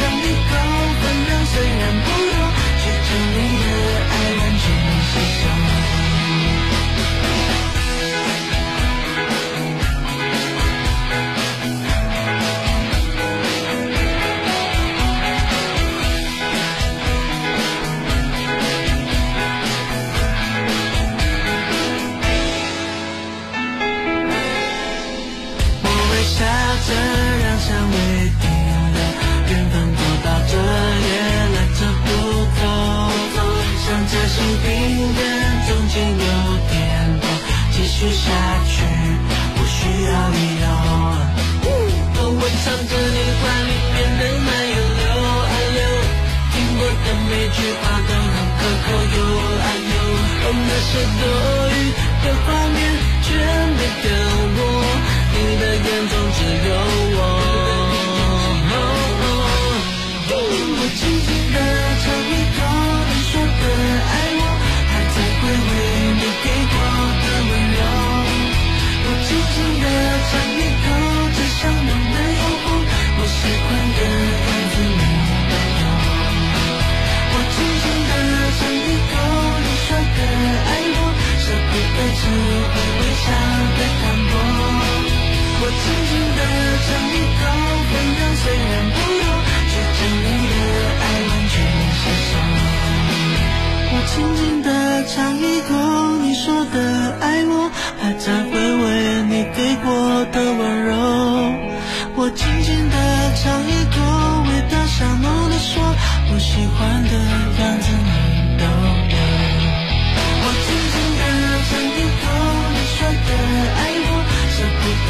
Jamaica. 住下去，不需要理由。哦、我唱着你话里面的慢悠悠，哎呦，听过的每句话都很可口哟，哎呦，哦、那些多余的画面全被给过，你的眼中只有我。爱会微笑的糖果我轻轻地尝一口分量虽然不多却将你的爱完全吸收我轻轻地尝一口你说的爱我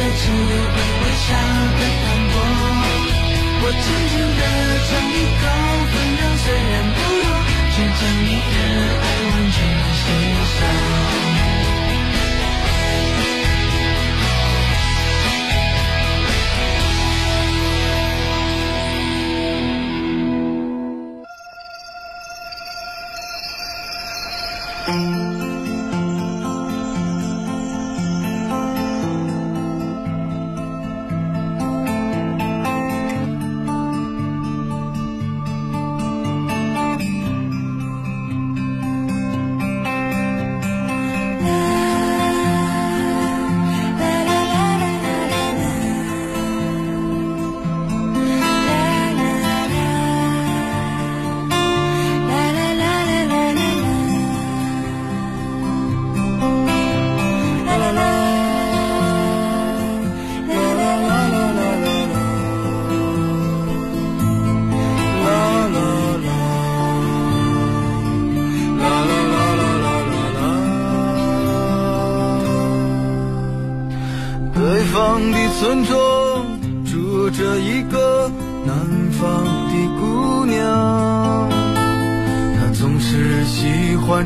的自会微笑的淡漠。我轻轻地尝一口，分量虽然不多，却将你的爱完全。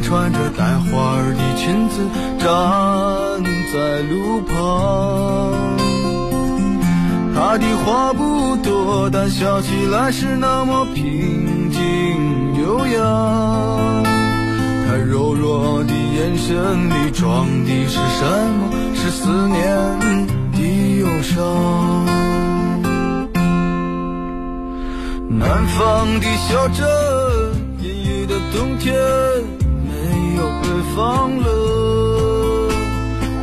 穿着带花儿的裙子站在路旁。她的话不多，但笑起来是那么平静悠扬。她柔弱的眼神里装的是什么？是思念的。忧伤。南方的小镇，阴雨的冬天，没有北方冷。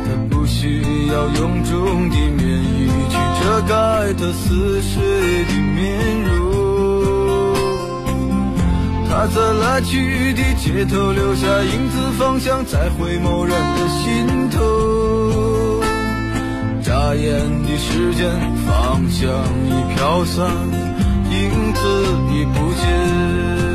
它不需要臃肿的棉衣去遮盖它似水的面容。它在来去的街头留下影子，方向在回眸人的心头。眨眼的时间，方向已飘散，影子已不见。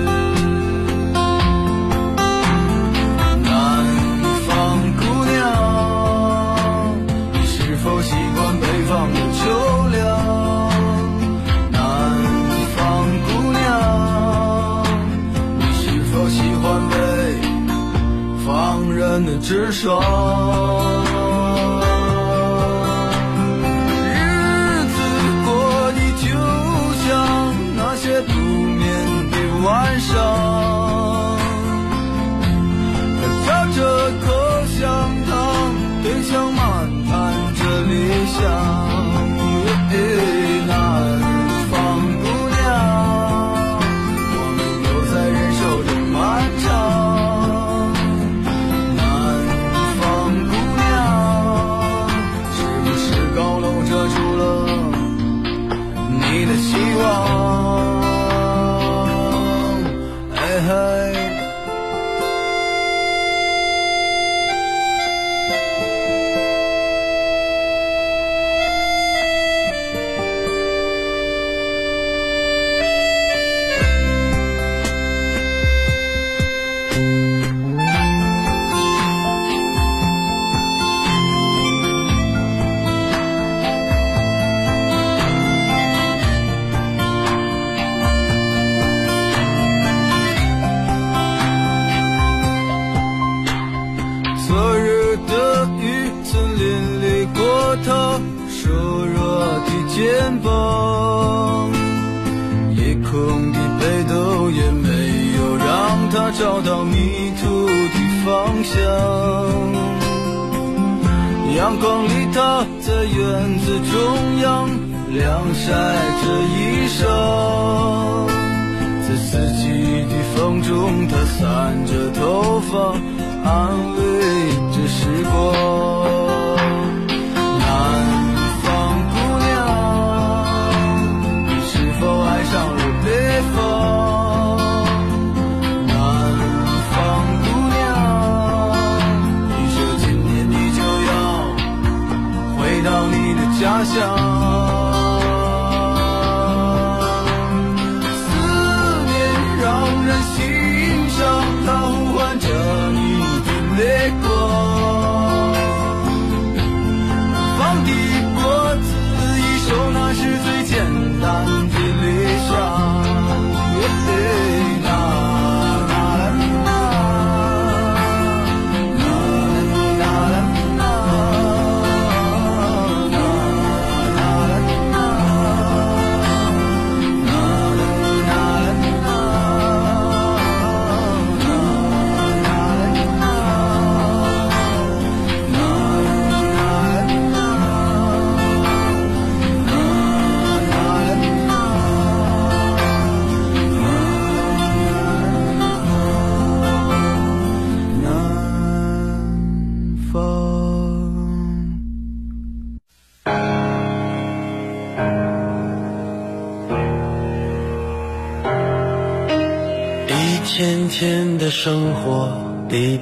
北方的秋凉？南方姑娘，你是否喜欢北方人的直爽？show.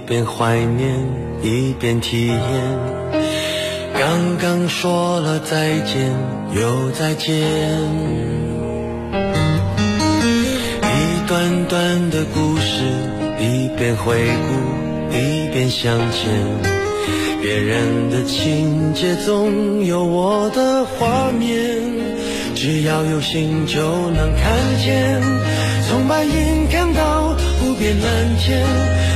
边怀念一边体验。刚刚说了再见，又再见。一段段的故事，一边回顾一边向前。别人的情节总有我的画面，只要有心就能看见。从白云看到。遍蓝天，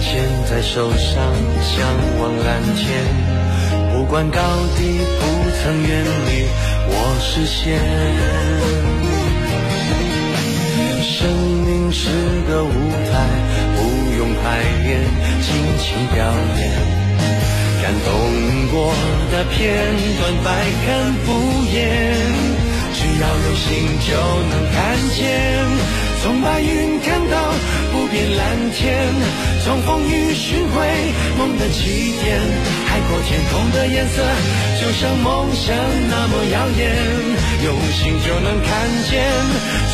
牵在手上，向往蓝天。不管高低，不曾远离我视线。生命是个舞台，不用排练，尽情表演。感动过的片段，百看不厌。只要有心，就能看见。从白云看到不变蓝天，从风雨寻回梦的起点。海阔天空的颜色，就像梦想那么耀眼。用心就能看见，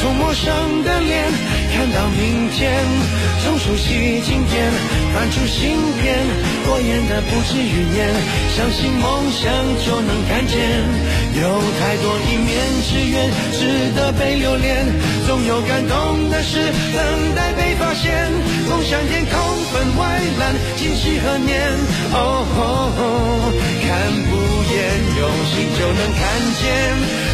从陌生的脸看到明天，从熟悉经典翻出新篇。过眼的不止余年，相信梦想就能看见。有太多一面之缘，值得被留恋。总有感动的事等待被发现。梦想天空分外蓝，今夕何年？哦，看不厌，用心就能看见。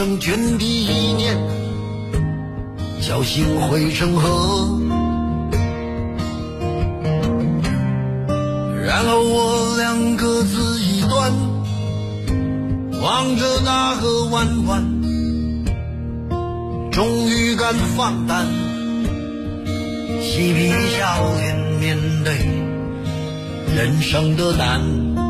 生涓滴一念，侥幸汇成河，然后我俩各自一端，望着大河弯弯，终于敢放胆，嬉皮笑脸面对人生的难。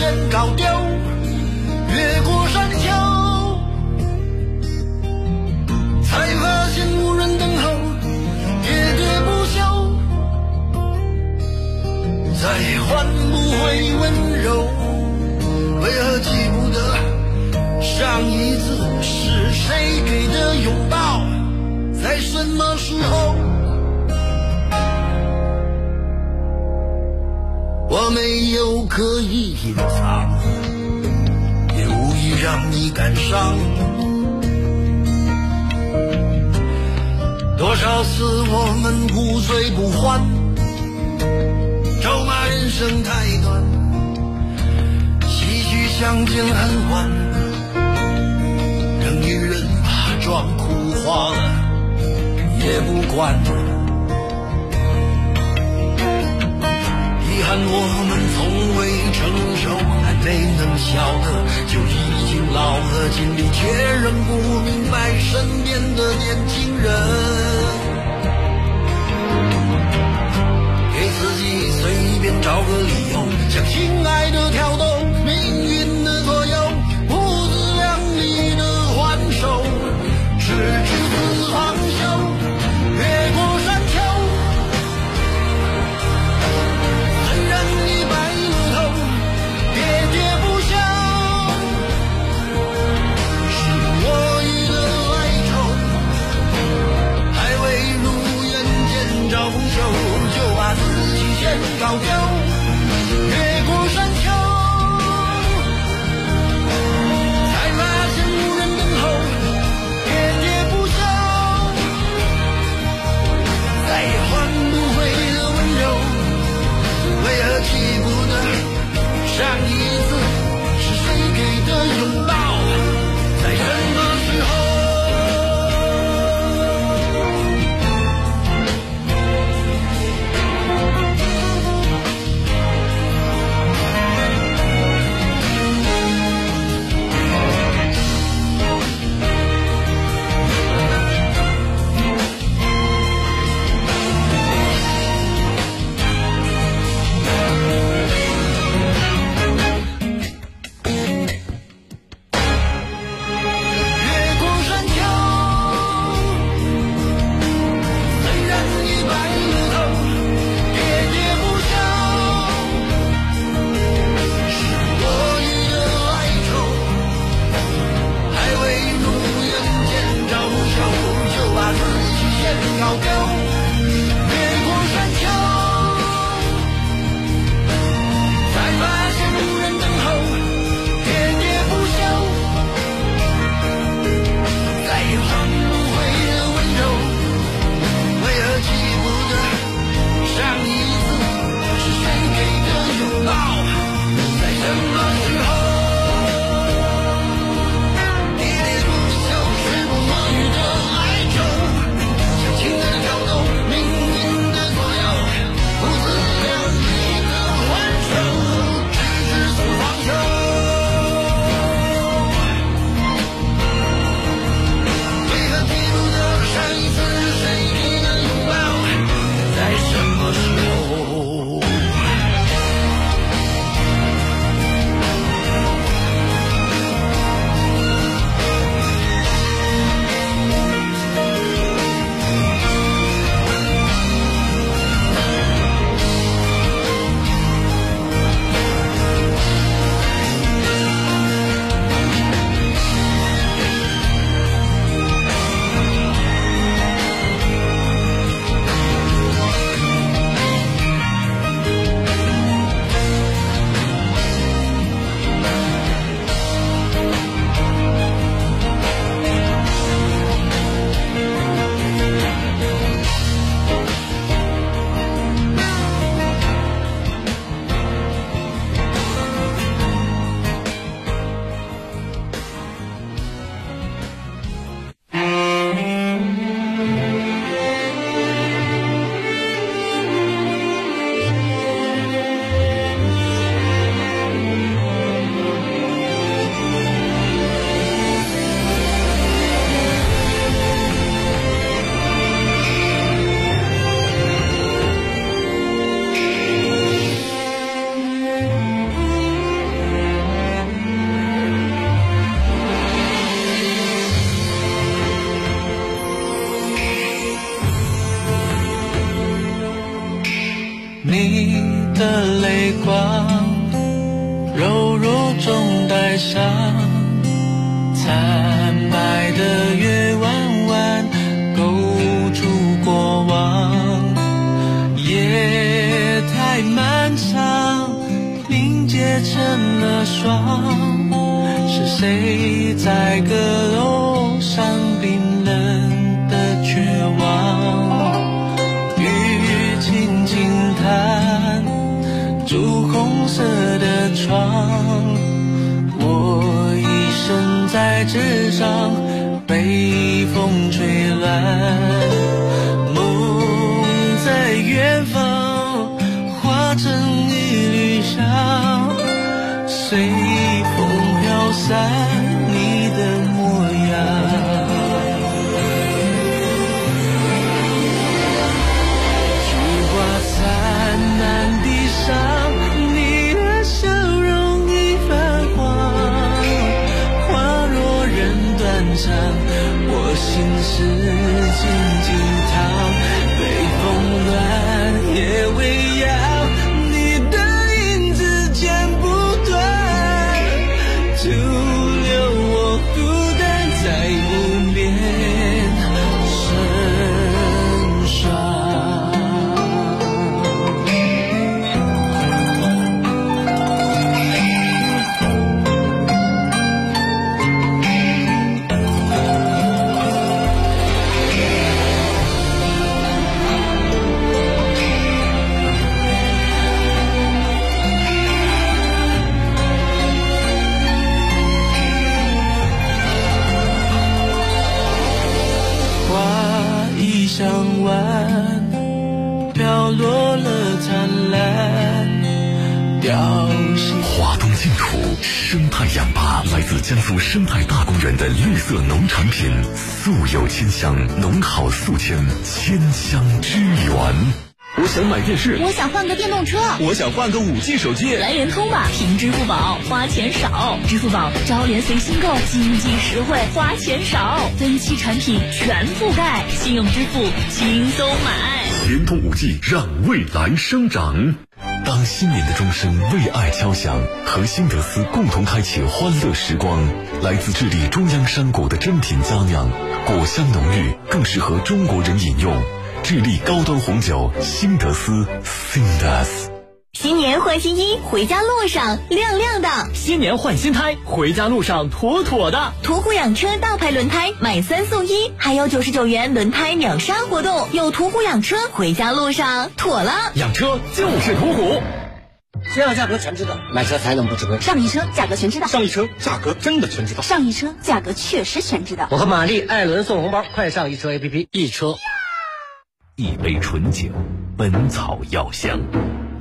自己先搞丢，越过山丘，才发现无人等候，喋喋不休，再也换不回温柔，为何记不得上一次是谁给的拥抱，在什么时候？我没有刻意隐藏，也无意让你感伤。多少次我们不醉不欢，咒骂人生太短，唏嘘相见恨晚，等女人把妆哭花了也不管。但我们从未成熟，还没能晓得，就已经老了，尽力却仍不明白身边的年轻人。给自己随便找个理由，向心爱的跳动。我心事静静躺。千香，农好宿迁，千香之源。我想买电视，我想换个电动车，我想换个五 G 手机。来联通吧，凭支付宝花钱少，支付宝招联随心购，经济实惠，花钱少，分期产品全覆盖，信用支付轻松买。联通五 G 让未来生长。当新年的钟声为爱敲响，和新德斯共同开启欢乐时光。来自智利中央山谷的珍品佳酿，果香浓郁，更适合中国人饮用。智利高端红酒新德斯，Cindas。新年换新衣，回家路上亮亮的；新年换新胎，回家路上妥妥的。途虎养车大牌轮胎买三送一，还有九十九元轮胎秒杀活动。有途虎养车，回家路上妥了。养车就是途虎。先要价格全知道，买车才能不吃亏。上一车价格全知道，上一车价格真的全知道。上一车价格确实全知道。我和玛丽艾伦送红包，快上一车 APP，一车。一杯醇酒，本草药香，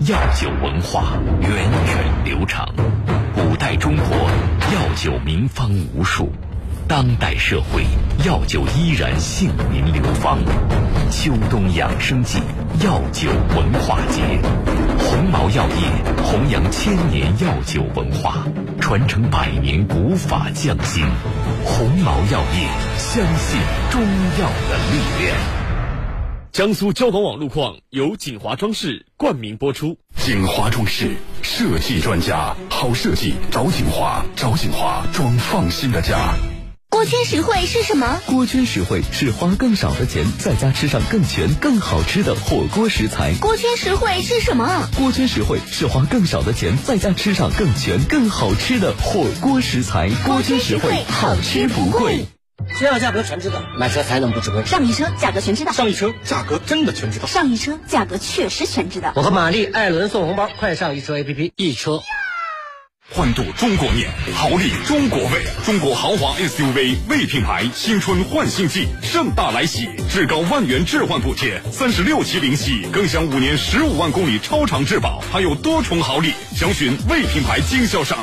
药酒文化源远流长。古代中国药酒名方无数，当代社会药酒依然姓名流芳。秋冬养生季，药酒文化节，鸿茅药业弘扬千年药酒文化，传承百年古法匠心。鸿茅药业相信中药的力量。江苏交广网路况由锦华装饰冠名播出。锦华装饰设计专家，好设计找锦华，找锦华装放心的家。锅圈实惠是什么？锅圈实惠是花更少的钱，在家吃上更全、更好吃的火锅食材。锅圈实惠是什么？锅圈实惠是花更少的钱，在家吃上更全、更好吃的火锅食材。锅圈实惠，好吃不贵。先让价格全知道，买车才能不吃亏。上一车价格全知道，上一车价格真的全知道。上一车价格确实全知道。我和玛丽艾伦送红包，快上一车 APP，一车。欢度中国年，豪礼中国味，中国豪华 SUV 魏品牌新春换新季盛大来袭，至高万元置换补贴，三十六期零息，更享五年十五万公里超长质保，还有多重好礼，详询魏品牌经销商。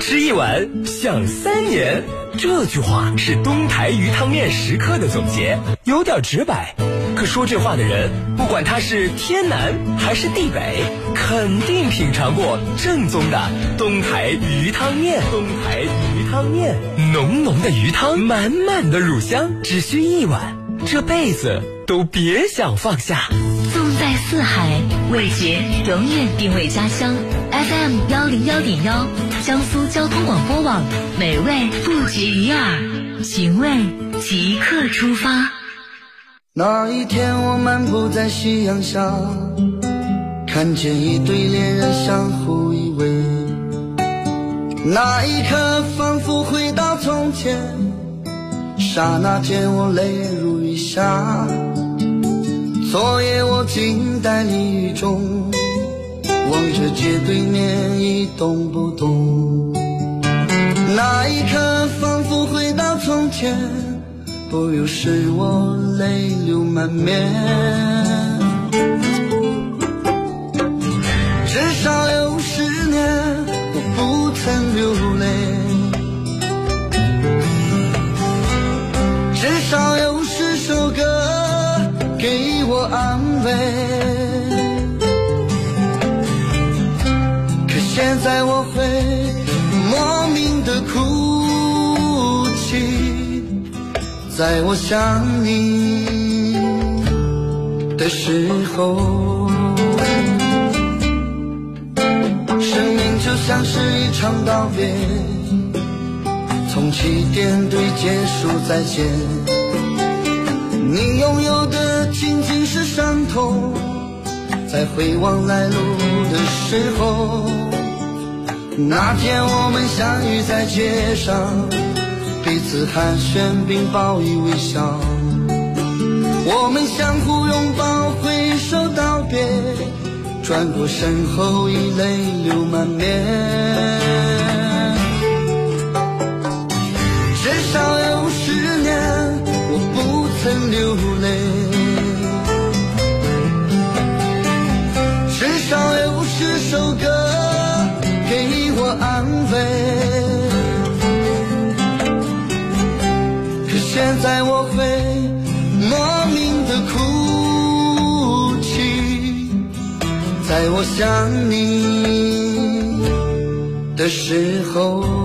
吃一碗想三年，这句话是东台鱼汤面食客的总结，有点直白。可说这话的人，不管他是天南还是地北，肯定品尝过正宗的东台鱼汤面。东台鱼汤面，浓浓的鱼汤，满满的乳香，只需一碗，这辈子都别想放下。纵在四海，味觉永远定位家乡。FM 幺零幺点幺，江苏交通广播网，美味不绝于耳，寻味即刻出发。那一天，我漫步在夕阳下，看见一对恋人相互依偎。那一刻，仿佛回到从前，刹那间我泪如雨下。昨夜我静待离雨中，对着街对面一动不动。那一刻，仿佛回到从前，不由使我泪流满面。至少有十年，我不曾流泪。至少有十首歌给我安慰。现在我会莫名的哭泣，在我想你的时候。生命就像是一场道别，从起点对结束再见。你拥有的仅仅是伤痛，在回望来路的时候，那天我们相遇在街上，彼此寒暄并报以微笑，我们相互拥抱，挥手道别。转过身后，已泪流满面。至少要我想你的时候。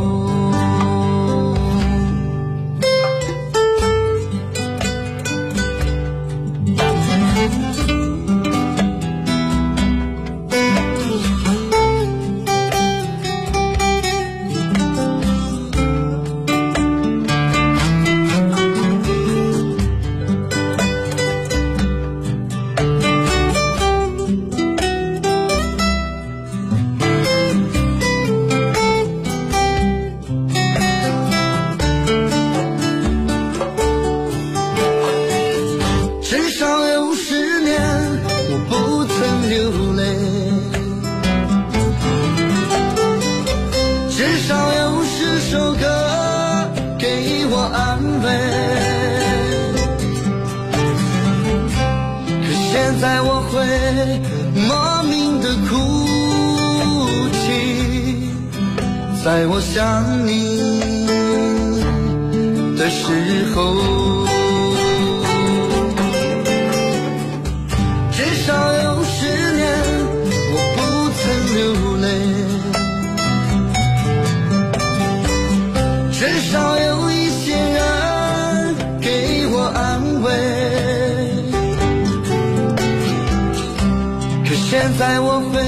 我会莫名的哭泣，在我想你的时候。至少有现在我会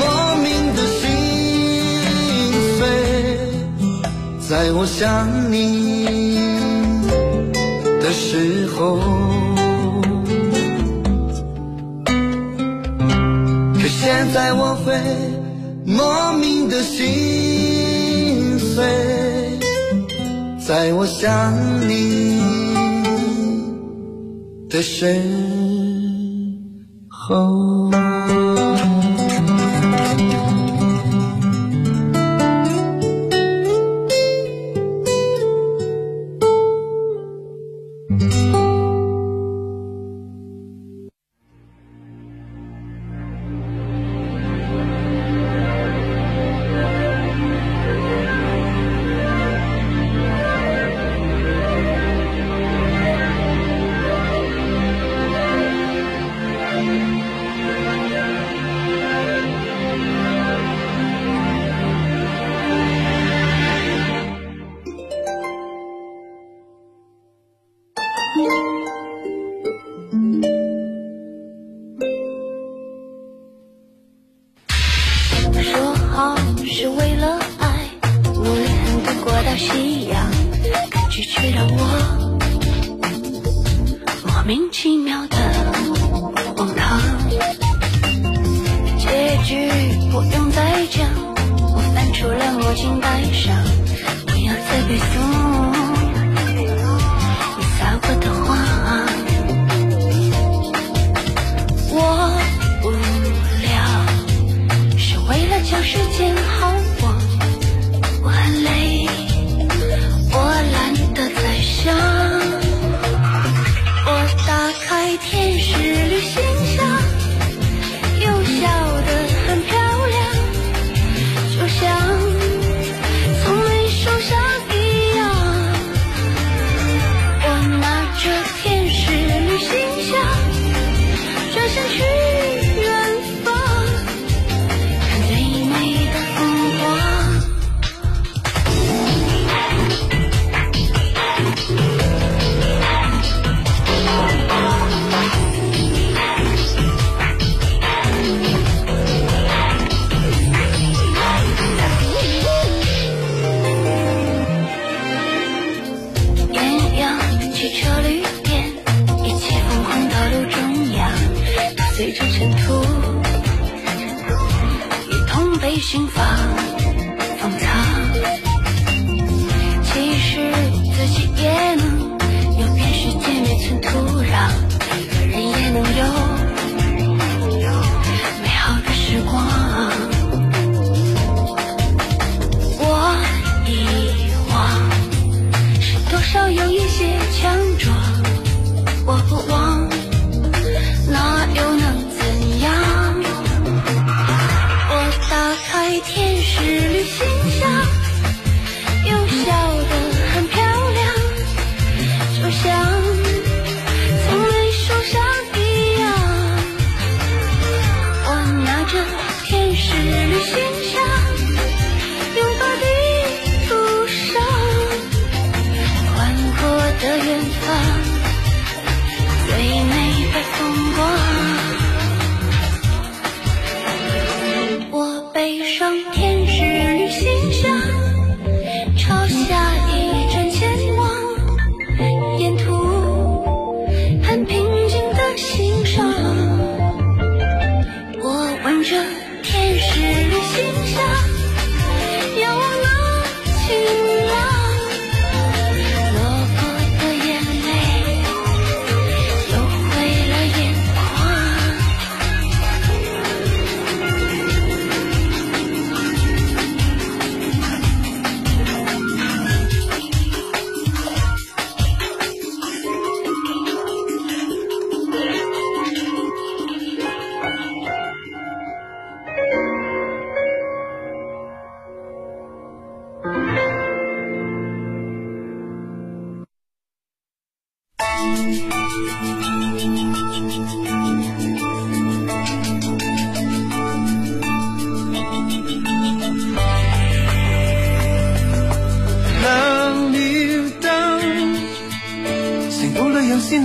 莫名的心碎，在我想你的时候。可现在我会莫名的心碎，在我想你的时 home. 是为了爱，努力恨的过到夕阳，却却让我莫名其妙的荒唐。结局不用再讲，我翻出了墨镜戴上，不要再被诵。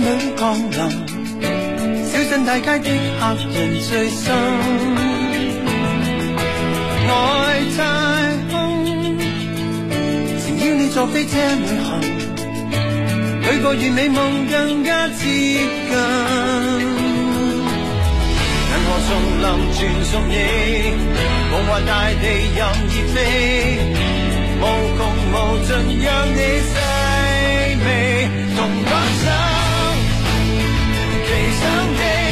里降临小镇大街的客人最深外太空情邀你坐飞车旅行许个愿美梦更加接近银河丛林全属你梦幻大地任意飞无穷无尽让你细味同感受 someday.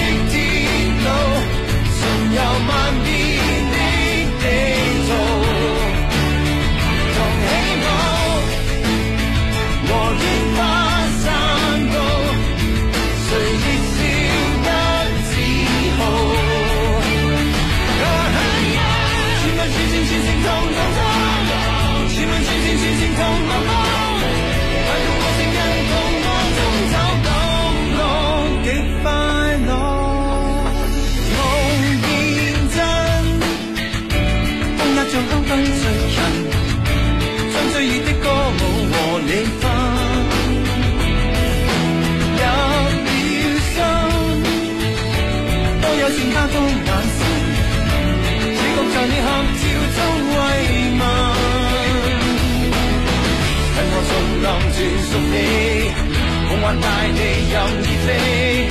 送你，夢幻大地任意飛。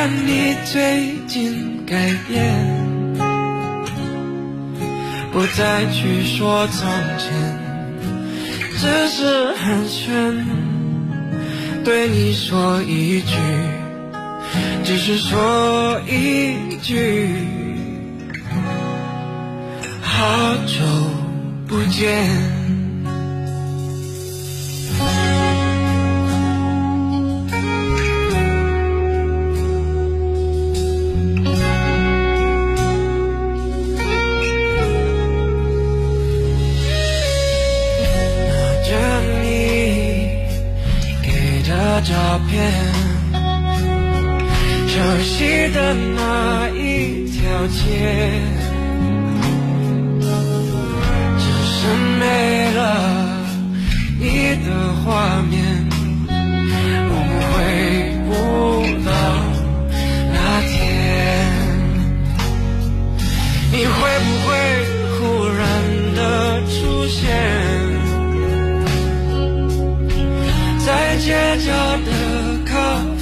看你最近改变不再去说从前只是寒暄对你说一句只是说一句好久不见。遍熟悉的那一条街，只是没了你的画面。我回不到那天，你会不会忽然的出现？在街角的。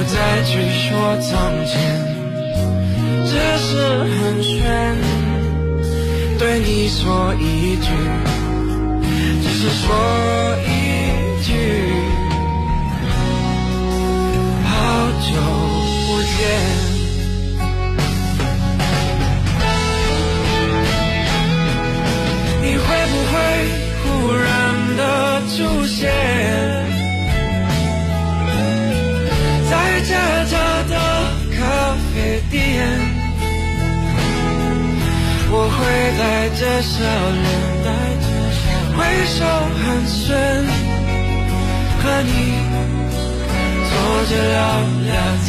不再去说从前，只是寒暄，对你说一句，只是说一句，好久不见。你会不会忽然的出现？在街角的咖啡店，我会带着笑脸，挥手寒暄，和你坐着聊聊天。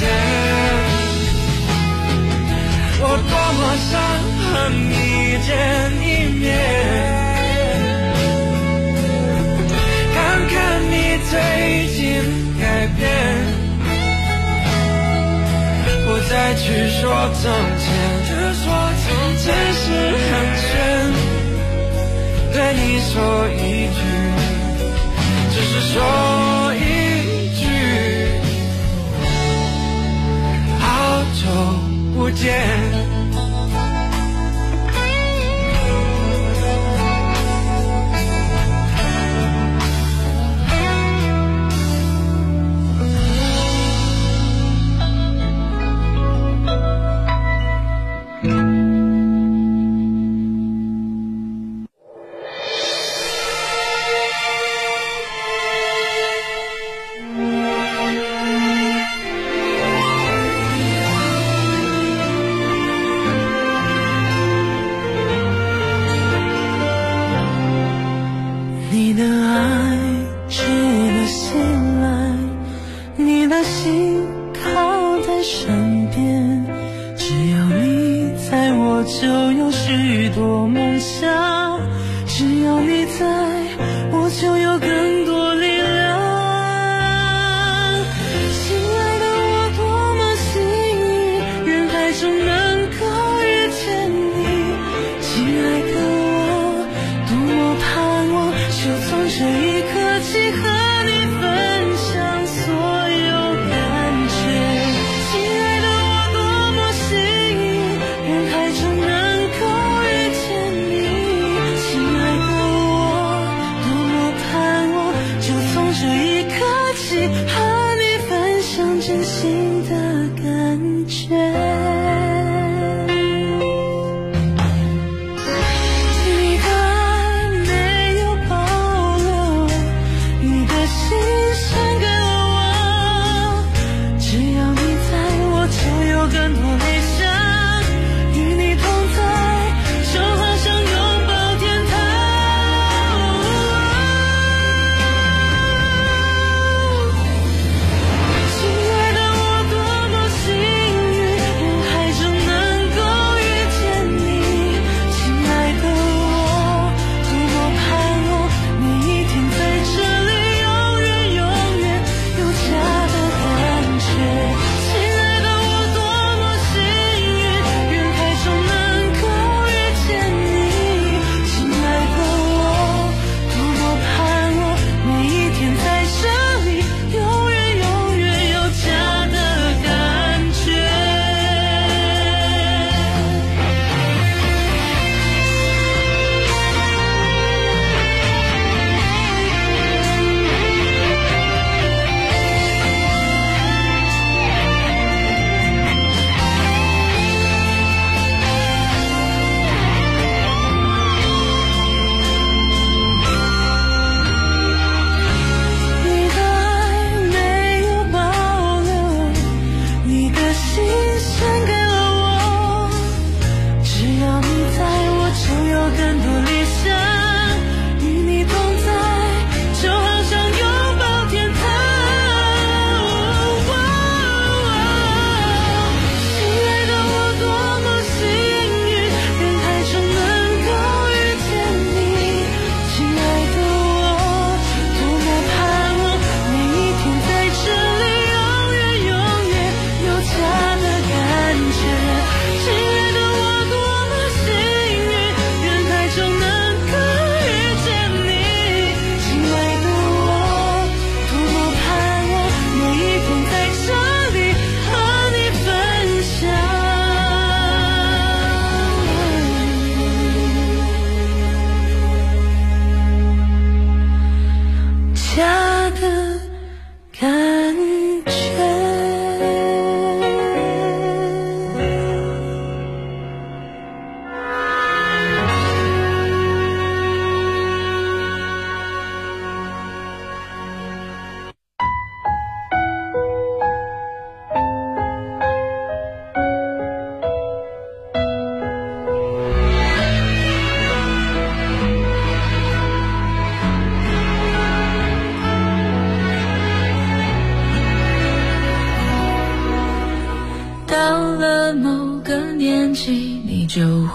我多么想和你见一面，看看你最近改变。不再去说从前，只说从前是寒暄，对你说一句，只是说一句，好久不见。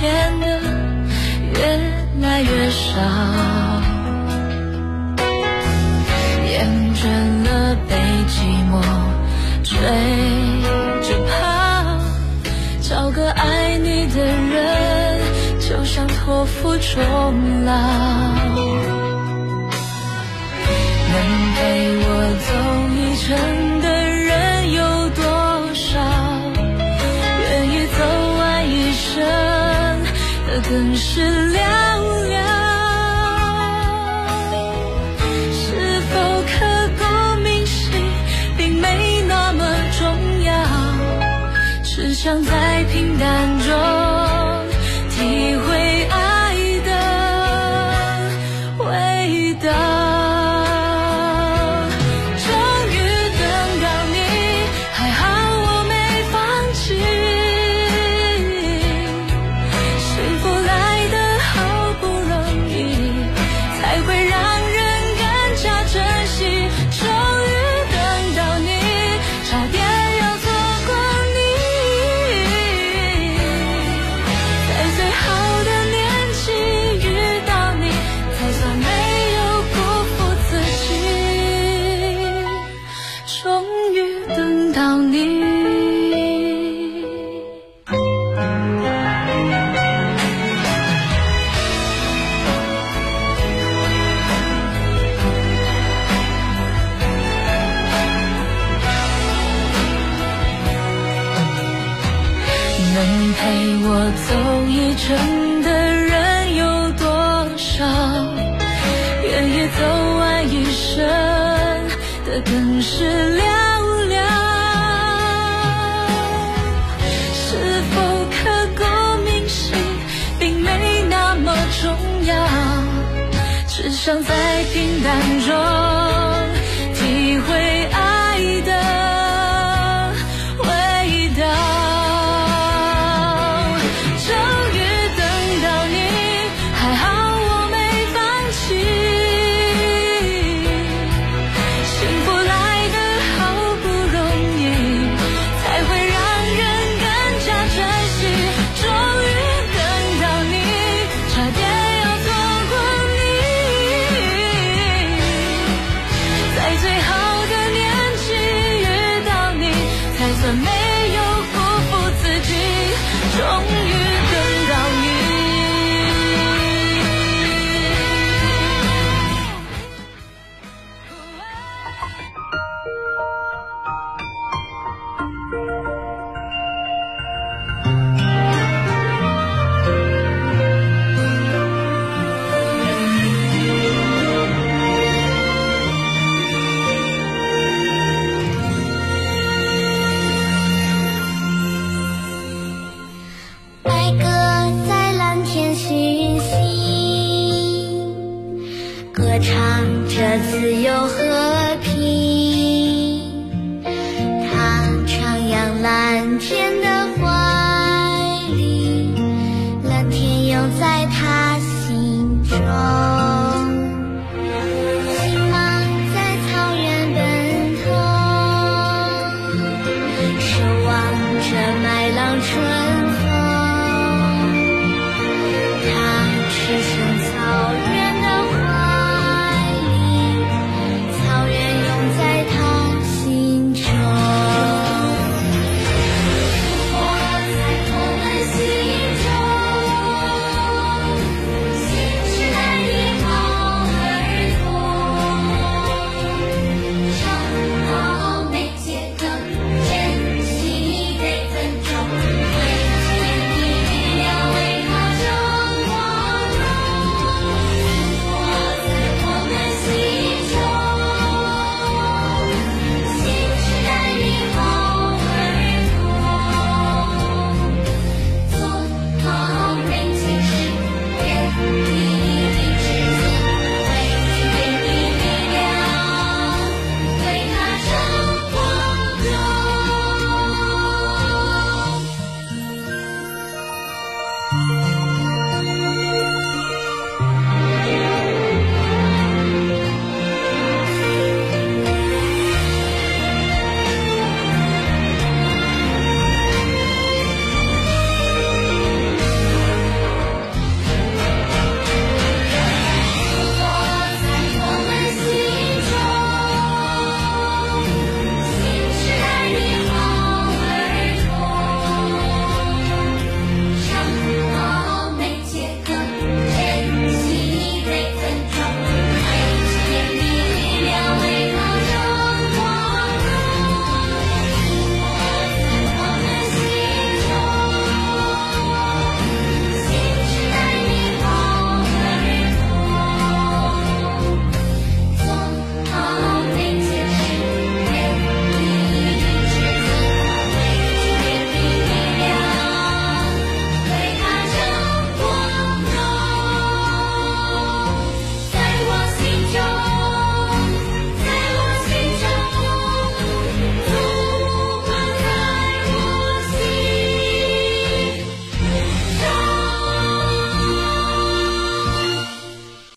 变得越来越少厌倦了被寂寞追着跑找个爱你的人就想托付终老